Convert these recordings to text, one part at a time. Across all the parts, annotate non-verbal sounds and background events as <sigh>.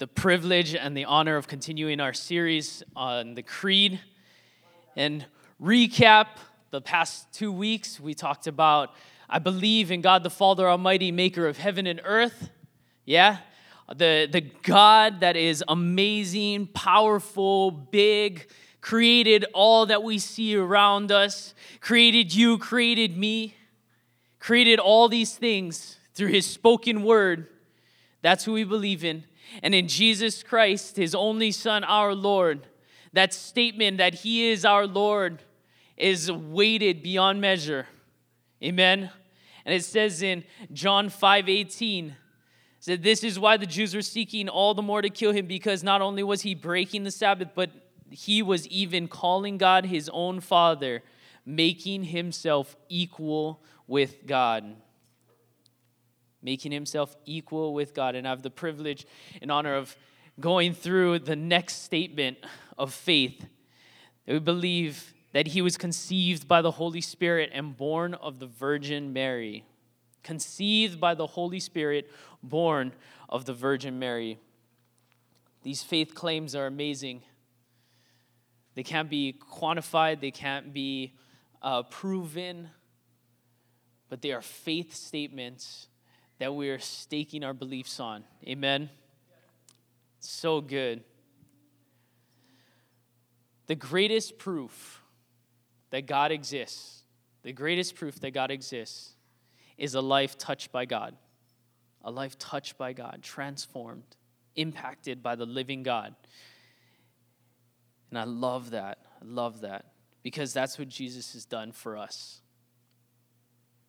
the privilege and the honor of continuing our series on the Creed. And recap the past two weeks, we talked about I believe in God the Father Almighty, maker of heaven and earth. Yeah? The, the God that is amazing, powerful, big, created all that we see around us, created you, created me, created all these things through his spoken word. That's who we believe in. And in Jesus Christ, his only Son, our Lord, that statement that he is our Lord is weighted beyond measure. Amen. And it says in John 5 18, said, This is why the Jews were seeking all the more to kill him, because not only was he breaking the Sabbath, but he was even calling God his own Father, making himself equal with God. Making himself equal with God. And I have the privilege and honor of going through the next statement of faith. That we believe that he was conceived by the Holy Spirit and born of the Virgin Mary. Conceived by the Holy Spirit, born of the Virgin Mary. These faith claims are amazing. They can't be quantified, they can't be uh, proven, but they are faith statements that we are staking our beliefs on. Amen? So good. The greatest proof that God exists, the greatest proof that God exists, is a life touched by God. A life touched by God, transformed, impacted by the living God. And I love that. I love that because that's what Jesus has done for us.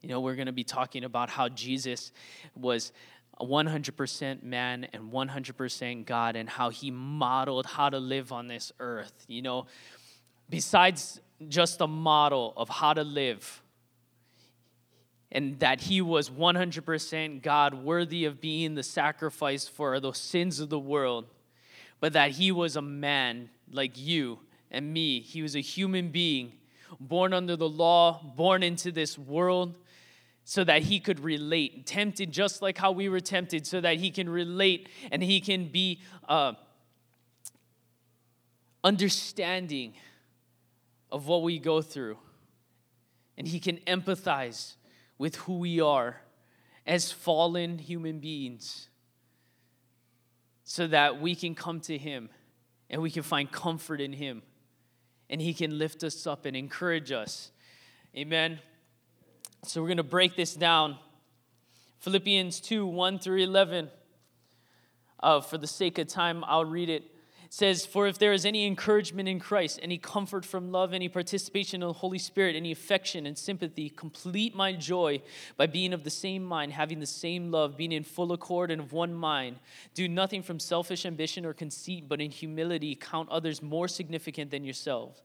You know, we're going to be talking about how Jesus was 100% man and 100% God and how he modeled how to live on this earth. You know, besides just a model of how to live and that he was 100% God, worthy of being the sacrifice for the sins of the world, but that he was a man like you and me. He was a human being, born under the law, born into this world, so that he could relate, tempted just like how we were tempted, so that he can relate and he can be uh, understanding of what we go through. And He can empathize with who we are as fallen human beings so that we can come to Him and we can find comfort in Him and He can lift us up and encourage us. Amen. So we're going to break this down. Philippians 2 1 through 11. Uh, for the sake of time, I'll read it says, For if there is any encouragement in Christ, any comfort from love, any participation in the Holy Spirit, any affection and sympathy, complete my joy by being of the same mind, having the same love, being in full accord and of one mind. Do nothing from selfish ambition or conceit, but in humility count others more significant than yourselves.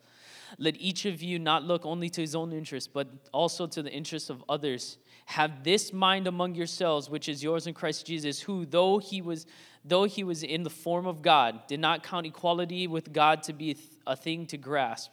Let each of you not look only to his own interest, but also to the interests of others. Have this mind among yourselves, which is yours in Christ Jesus, who, though he was though he was in the form of God, did not count equality with God to be a thing to grasp,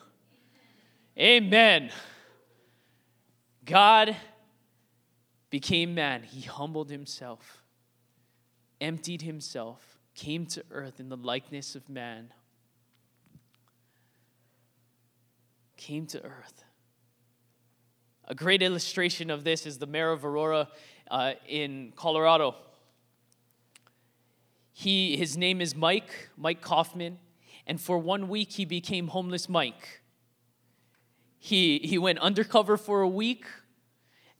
Amen. God became man. He humbled himself, emptied himself, came to earth in the likeness of man, came to earth. A great illustration of this is the mayor of Aurora uh, in Colorado. He, his name is Mike, Mike Coffman, and for one week he became homeless Mike. He, he went undercover for a week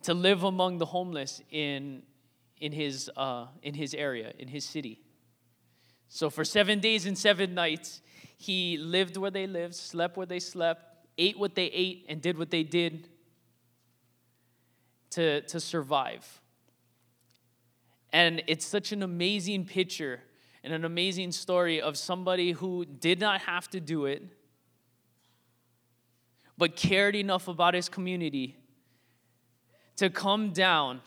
to live among the homeless in, in, his, uh, in his area, in his city. So for seven days and seven nights, he lived where they lived, slept where they slept, ate what they ate, and did what they did to, to survive. And it's such an amazing picture and an amazing story of somebody who did not have to do it, but cared enough about his community to come down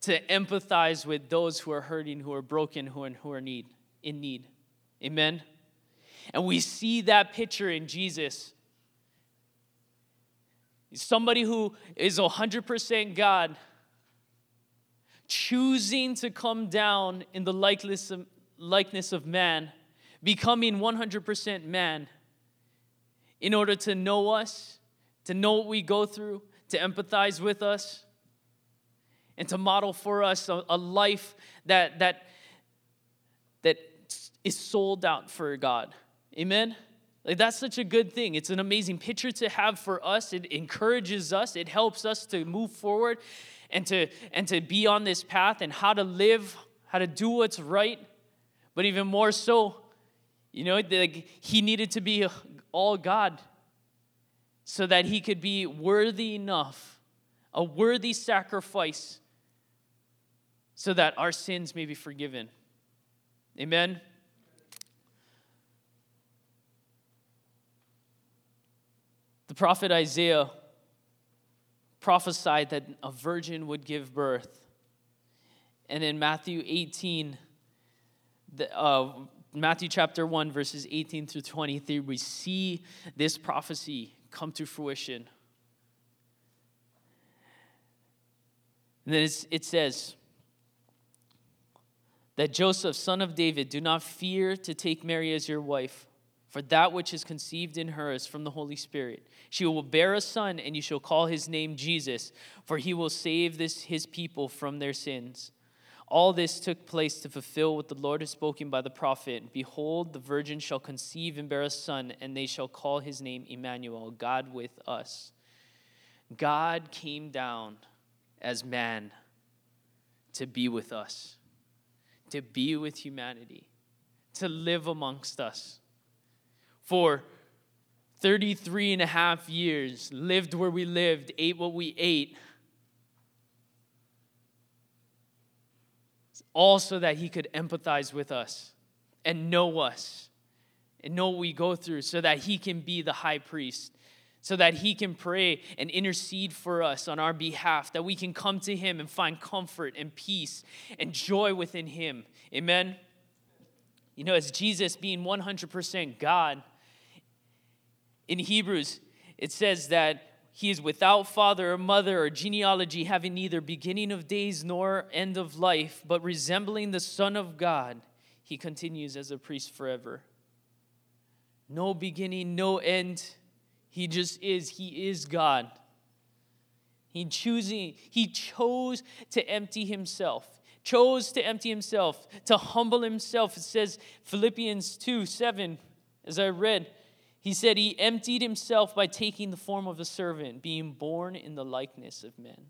to empathize with those who are hurting, who are broken, who are, who are need, in need. Amen? And we see that picture in Jesus. Somebody who is 100% God, choosing to come down in the likeness of, likeness of man, becoming 100% man in order to know us, to know what we go through, to empathize with us, and to model for us a, a life that, that, that is sold out for God. Amen? Like that's such a good thing. It's an amazing picture to have for us. It encourages us, it helps us to move forward and to and to be on this path and how to live, how to do what's right. But even more so, you know, like he needed to be all God so that he could be worthy enough, a worthy sacrifice, so that our sins may be forgiven. Amen. The prophet Isaiah prophesied that a virgin would give birth. And in Matthew 18, the, uh, Matthew chapter 1, verses 18 through 23, we see this prophecy come to fruition. And then it says that Joseph, son of David, do not fear to take Mary as your wife for that which is conceived in her is from the Holy Spirit. She will bear a son, and you shall call his name Jesus, for he will save this, his people from their sins. All this took place to fulfill what the Lord has spoken by the prophet Behold, the virgin shall conceive and bear a son, and they shall call his name Emmanuel, God with us. God came down as man to be with us, to be with humanity, to live amongst us for 33 and a half years, lived where we lived, ate what we ate. All so that he could empathize with us and know us and know what we go through, so that he can be the high priest, so that he can pray and intercede for us on our behalf, that we can come to him and find comfort and peace and joy within him. Amen. You know, as Jesus being 100% God, in Hebrews, it says that he is without father or mother or genealogy, having neither beginning of days nor end of life, but resembling the Son of God. He continues as a priest forever. No beginning, no end. He just is. He is God. He choosing, he chose to empty himself, chose to empty himself, to humble himself. It says Philippians 2 7, as I read, he said he emptied himself by taking the form of a servant, being born in the likeness of men.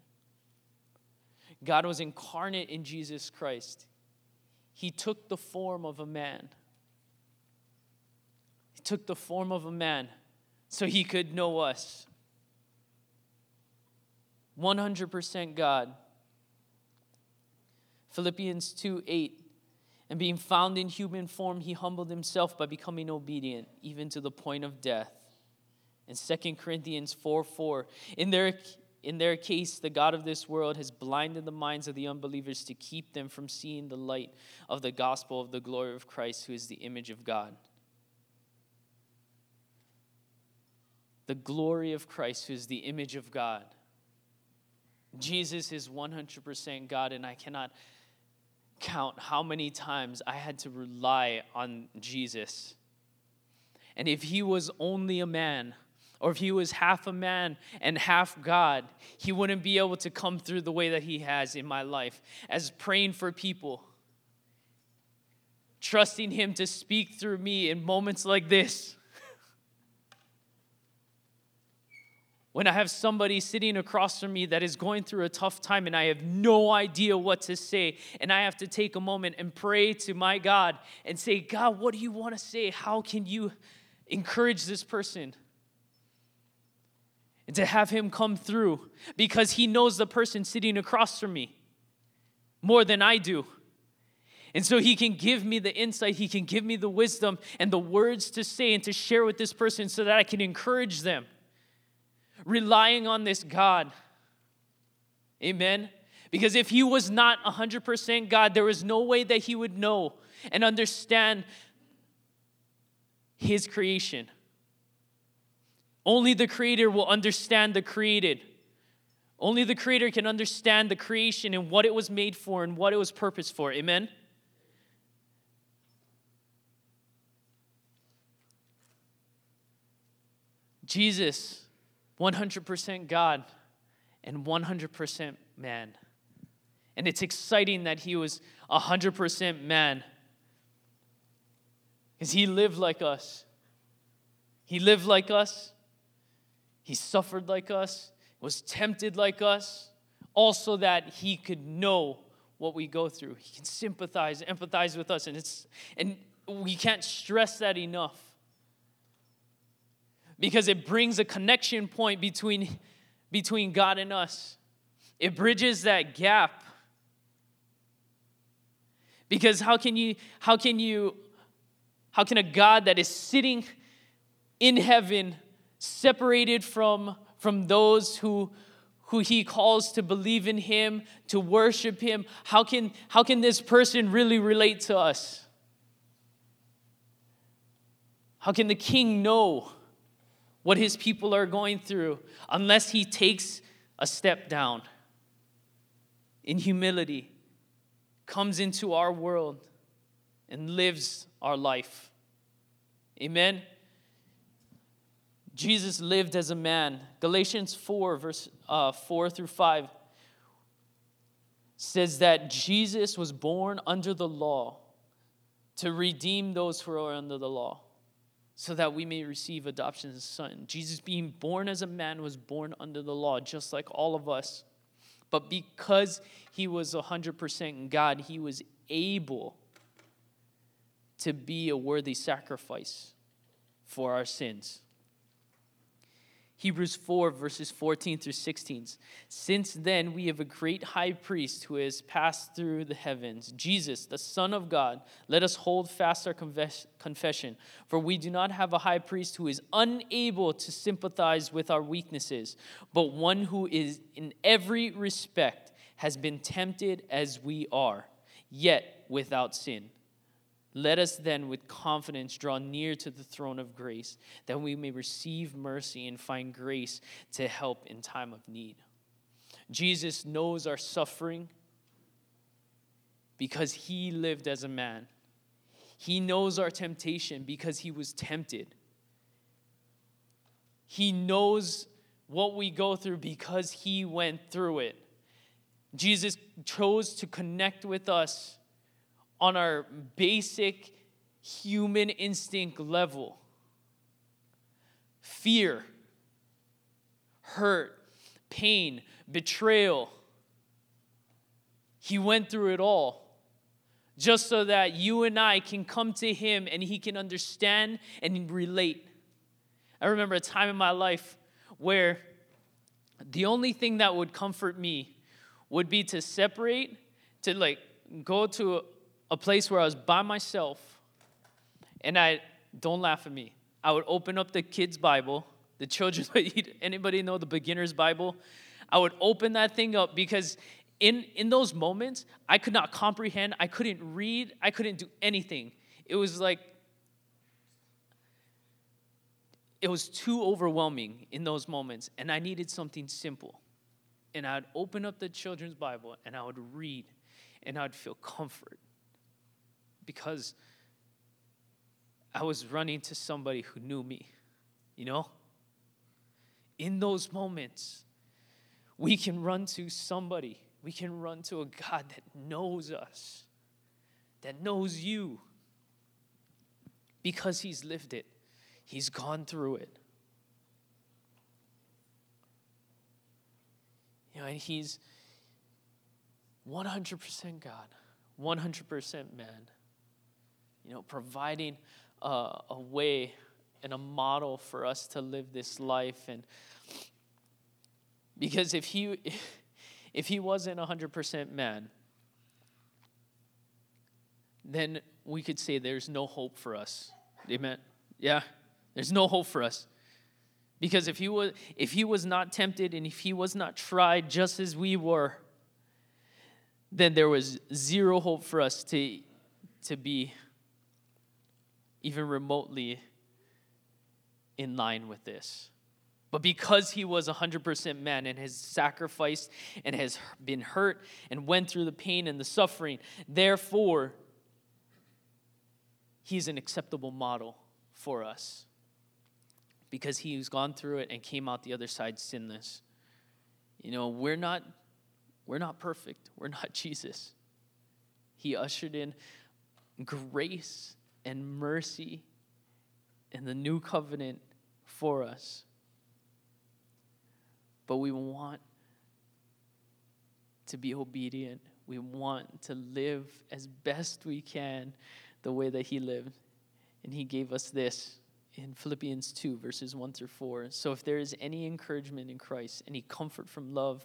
God was incarnate in Jesus Christ. He took the form of a man. He took the form of a man so he could know us. 100% God. Philippians 2 8 and being found in human form, he humbled himself by becoming obedient, even to the point of death. In 2 Corinthians 4 4, in their, in their case, the God of this world has blinded the minds of the unbelievers to keep them from seeing the light of the gospel of the glory of Christ, who is the image of God. The glory of Christ, who is the image of God. Jesus is 100% God, and I cannot count how many times I had to rely on Jesus. And if he was only a man, or if he was half a man and half God, he wouldn't be able to come through the way that he has in my life as praying for people, trusting him to speak through me in moments like this. When I have somebody sitting across from me that is going through a tough time and I have no idea what to say, and I have to take a moment and pray to my God and say, God, what do you want to say? How can you encourage this person? And to have him come through because he knows the person sitting across from me more than I do. And so he can give me the insight, he can give me the wisdom and the words to say and to share with this person so that I can encourage them. Relying on this God. Amen. Because if he was not 100% God, there was no way that he would know and understand his creation. Only the Creator will understand the created. Only the Creator can understand the creation and what it was made for and what it was purposed for. Amen? Jesus, 100% God and 100% man. And it's exciting that he was 100% man because he lived like us. He lived like us. He suffered like us, was tempted like us, also that he could know what we go through. He can sympathize, empathize with us, and it's and we can't stress that enough. Because it brings a connection point between, between God and us. It bridges that gap. Because how can you how can you how can a God that is sitting in heaven separated from, from those who, who he calls to believe in him, to worship him. How can, how can this person really relate to us? How can the king know what his people are going through unless he takes a step down in humility, comes into our world, and lives our life? Amen. Jesus lived as a man. Galatians 4, verse uh, 4 through 5 says that Jesus was born under the law to redeem those who are under the law so that we may receive adoption as a son. Jesus, being born as a man, was born under the law, just like all of us. But because he was 100% God, he was able to be a worthy sacrifice for our sins. Hebrews 4, verses 14 through 16. Since then, we have a great high priest who has passed through the heavens, Jesus, the Son of God. Let us hold fast our confession, for we do not have a high priest who is unable to sympathize with our weaknesses, but one who is in every respect has been tempted as we are, yet without sin. Let us then with confidence draw near to the throne of grace, that we may receive mercy and find grace to help in time of need. Jesus knows our suffering because he lived as a man. He knows our temptation because he was tempted. He knows what we go through because he went through it. Jesus chose to connect with us on our basic human instinct level fear, hurt, pain, betrayal. He went through it all just so that you and I can come to Him and He can understand and relate. I remember a time in my life where the only thing that would comfort me would be to separate, to like go to a place where I was by myself, and I don't laugh at me. I would open up the kids' Bible, the children's. <laughs> Anybody know the beginner's Bible? I would open that thing up because in in those moments I could not comprehend. I couldn't read. I couldn't do anything. It was like it was too overwhelming in those moments, and I needed something simple. And I'd open up the children's Bible and I would read, and I'd feel comfort because I was running to somebody who knew me, you know? In those moments, we can run to somebody, we can run to a God that knows us, that knows you, because He's lived it, He's gone through it. You know, and He's 100% God, 100% man you know, providing a, a way and a model for us to live this life. And because if he, if he wasn't 100% man, then we could say there's no hope for us. Amen. Yeah, there's no hope for us. Because if he was if he was not tempted and if he was not tried just as we were, then there was zero hope for us to to be even remotely in line with this. But because he was 100% man and has sacrificed and has been hurt and went through the pain and the suffering, therefore, he's an acceptable model for us because he's gone through it and came out the other side sinless. You know, we're not we're not perfect. We're not <laughs> Jesus. He ushered in grace and mercy and the new covenant for us. But we want to be obedient. We want to live as best we can the way that He lived. And He gave us this in Philippians 2, verses 1 through 4. So if there is any encouragement in Christ, any comfort from love,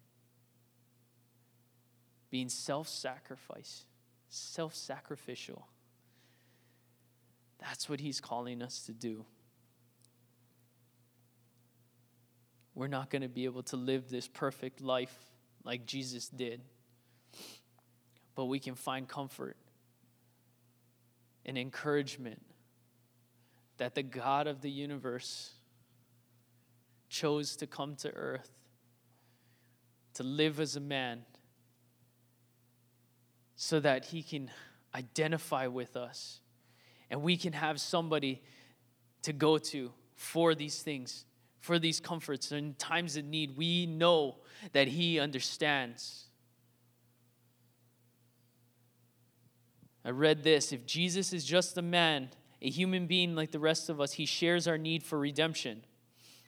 Being self sacrifice, self sacrificial. That's what he's calling us to do. We're not going to be able to live this perfect life like Jesus did, but we can find comfort and encouragement that the God of the universe chose to come to earth to live as a man so that he can identify with us and we can have somebody to go to for these things, for these comforts. In times of need, we know that he understands. I read this if Jesus is just a man, a human being like the rest of us, he shares our need for redemption.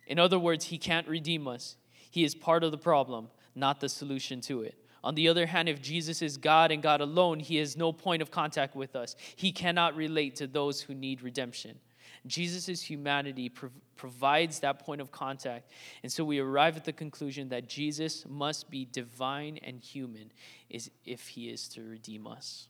In other words, he can't redeem us, he is part of the problem not the solution to it. On the other hand, if Jesus is God and God alone, he has no point of contact with us. He cannot relate to those who need redemption. Jesus' humanity prov- provides that point of contact. And so we arrive at the conclusion that Jesus must be divine and human is if he is to redeem us.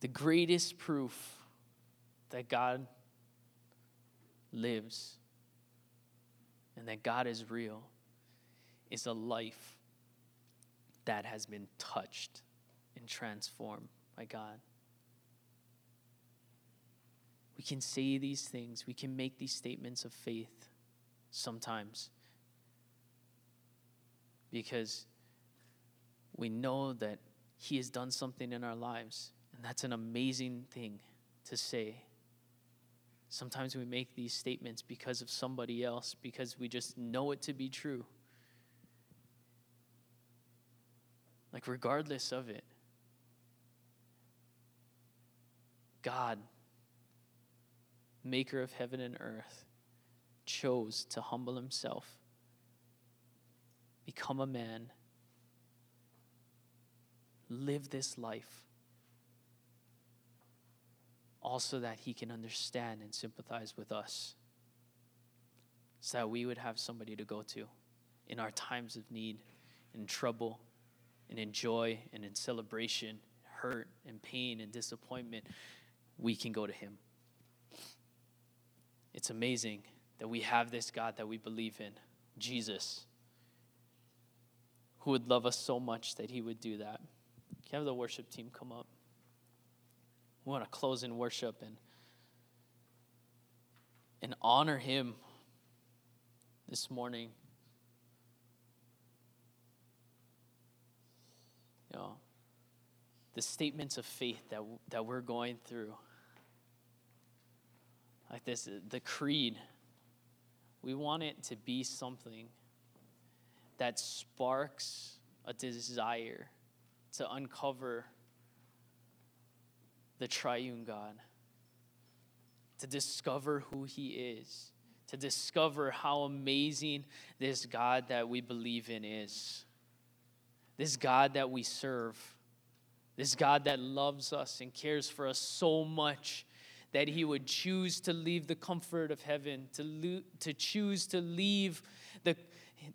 The greatest proof that God lives and that God is real is a life that has been touched and transformed by God. We can say these things, we can make these statements of faith sometimes because we know that He has done something in our lives, and that's an amazing thing to say. Sometimes we make these statements because of somebody else, because we just know it to be true. Like, regardless of it, God, maker of heaven and earth, chose to humble himself, become a man, live this life also that he can understand and sympathize with us so that we would have somebody to go to in our times of need, in trouble, and in joy, and in celebration, hurt, and pain, and disappointment. We can go to him. It's amazing that we have this God that we believe in, Jesus, who would love us so much that he would do that. Can have the worship team come up? We want to close in worship and and honor him this morning. You know, the statements of faith that that we're going through. Like this, the creed. We want it to be something that sparks a desire to uncover the triune God, to discover who He is, to discover how amazing this God that we believe in is, this God that we serve, this God that loves us and cares for us so much that he would choose to leave the comfort of heaven, to, lo- to choose to leave the,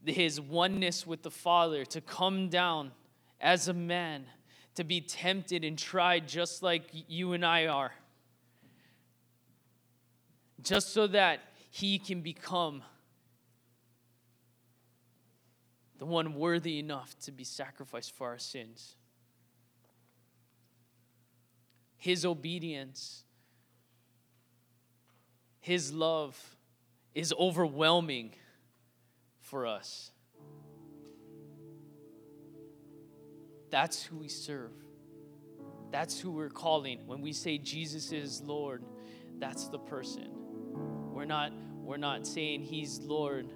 his oneness with the Father, to come down as a man, to be tempted and tried just like you and I are, just so that he can become the one worthy enough to be sacrificed for our sins. His obedience his love is overwhelming for us. That's who we serve. That's who we're calling. When we say Jesus is Lord, that's the person. We're not we're not saying he's Lord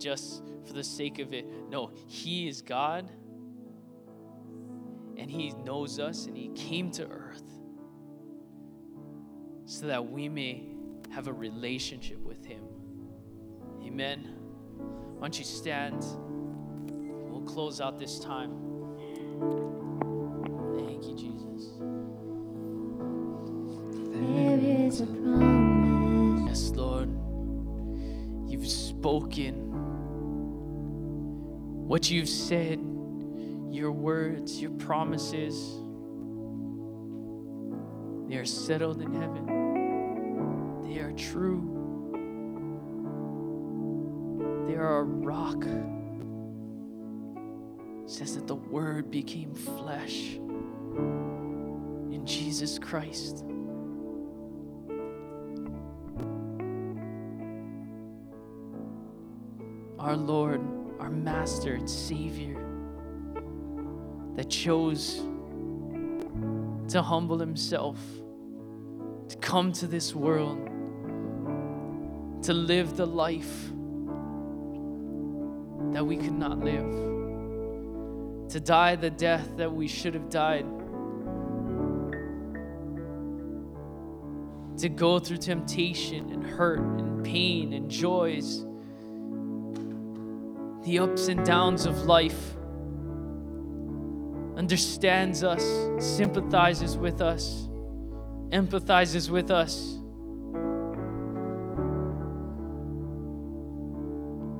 just for the sake of it. No, he is God and he knows us and he came to earth so that we may have a relationship with Him. Amen. Why don't you stand? We'll close out this time. Thank you, Jesus. There is a promise. Yes, Lord. You've spoken what you've said, your words, your promises. They are settled in heaven they are true. They are a rock. Says that the Word became flesh in Jesus Christ. Our Lord, our Master and Savior, that chose to humble Himself, to come to this world to live the life that we could not live, to die the death that we should have died, to go through temptation and hurt and pain and joys, the ups and downs of life, understands us, sympathizes with us, empathizes with us.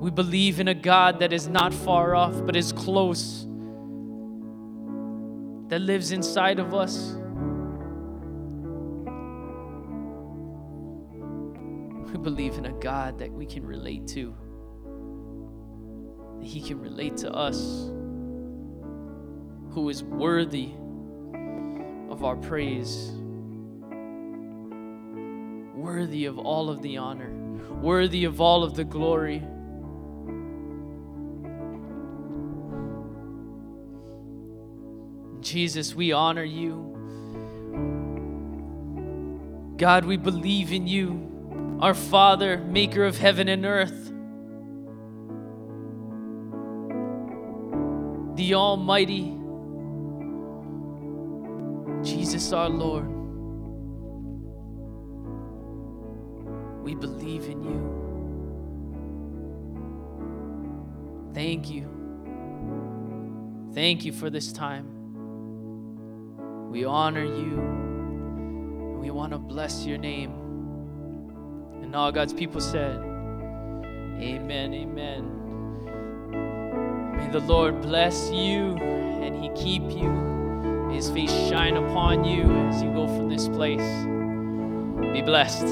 We believe in a God that is not far off, but is close, that lives inside of us. We believe in a God that we can relate to, that He can relate to us, who is worthy of our praise, worthy of all of the honor, worthy of all of the glory. Jesus, we honor you. God, we believe in you, our Father, maker of heaven and earth, the Almighty, Jesus, our Lord. We believe in you. Thank you. Thank you for this time. We honor you. And we want to bless your name. And all God's people said, Amen, amen. May the Lord bless you and he keep you. May his face shine upon you as you go from this place. Be blessed.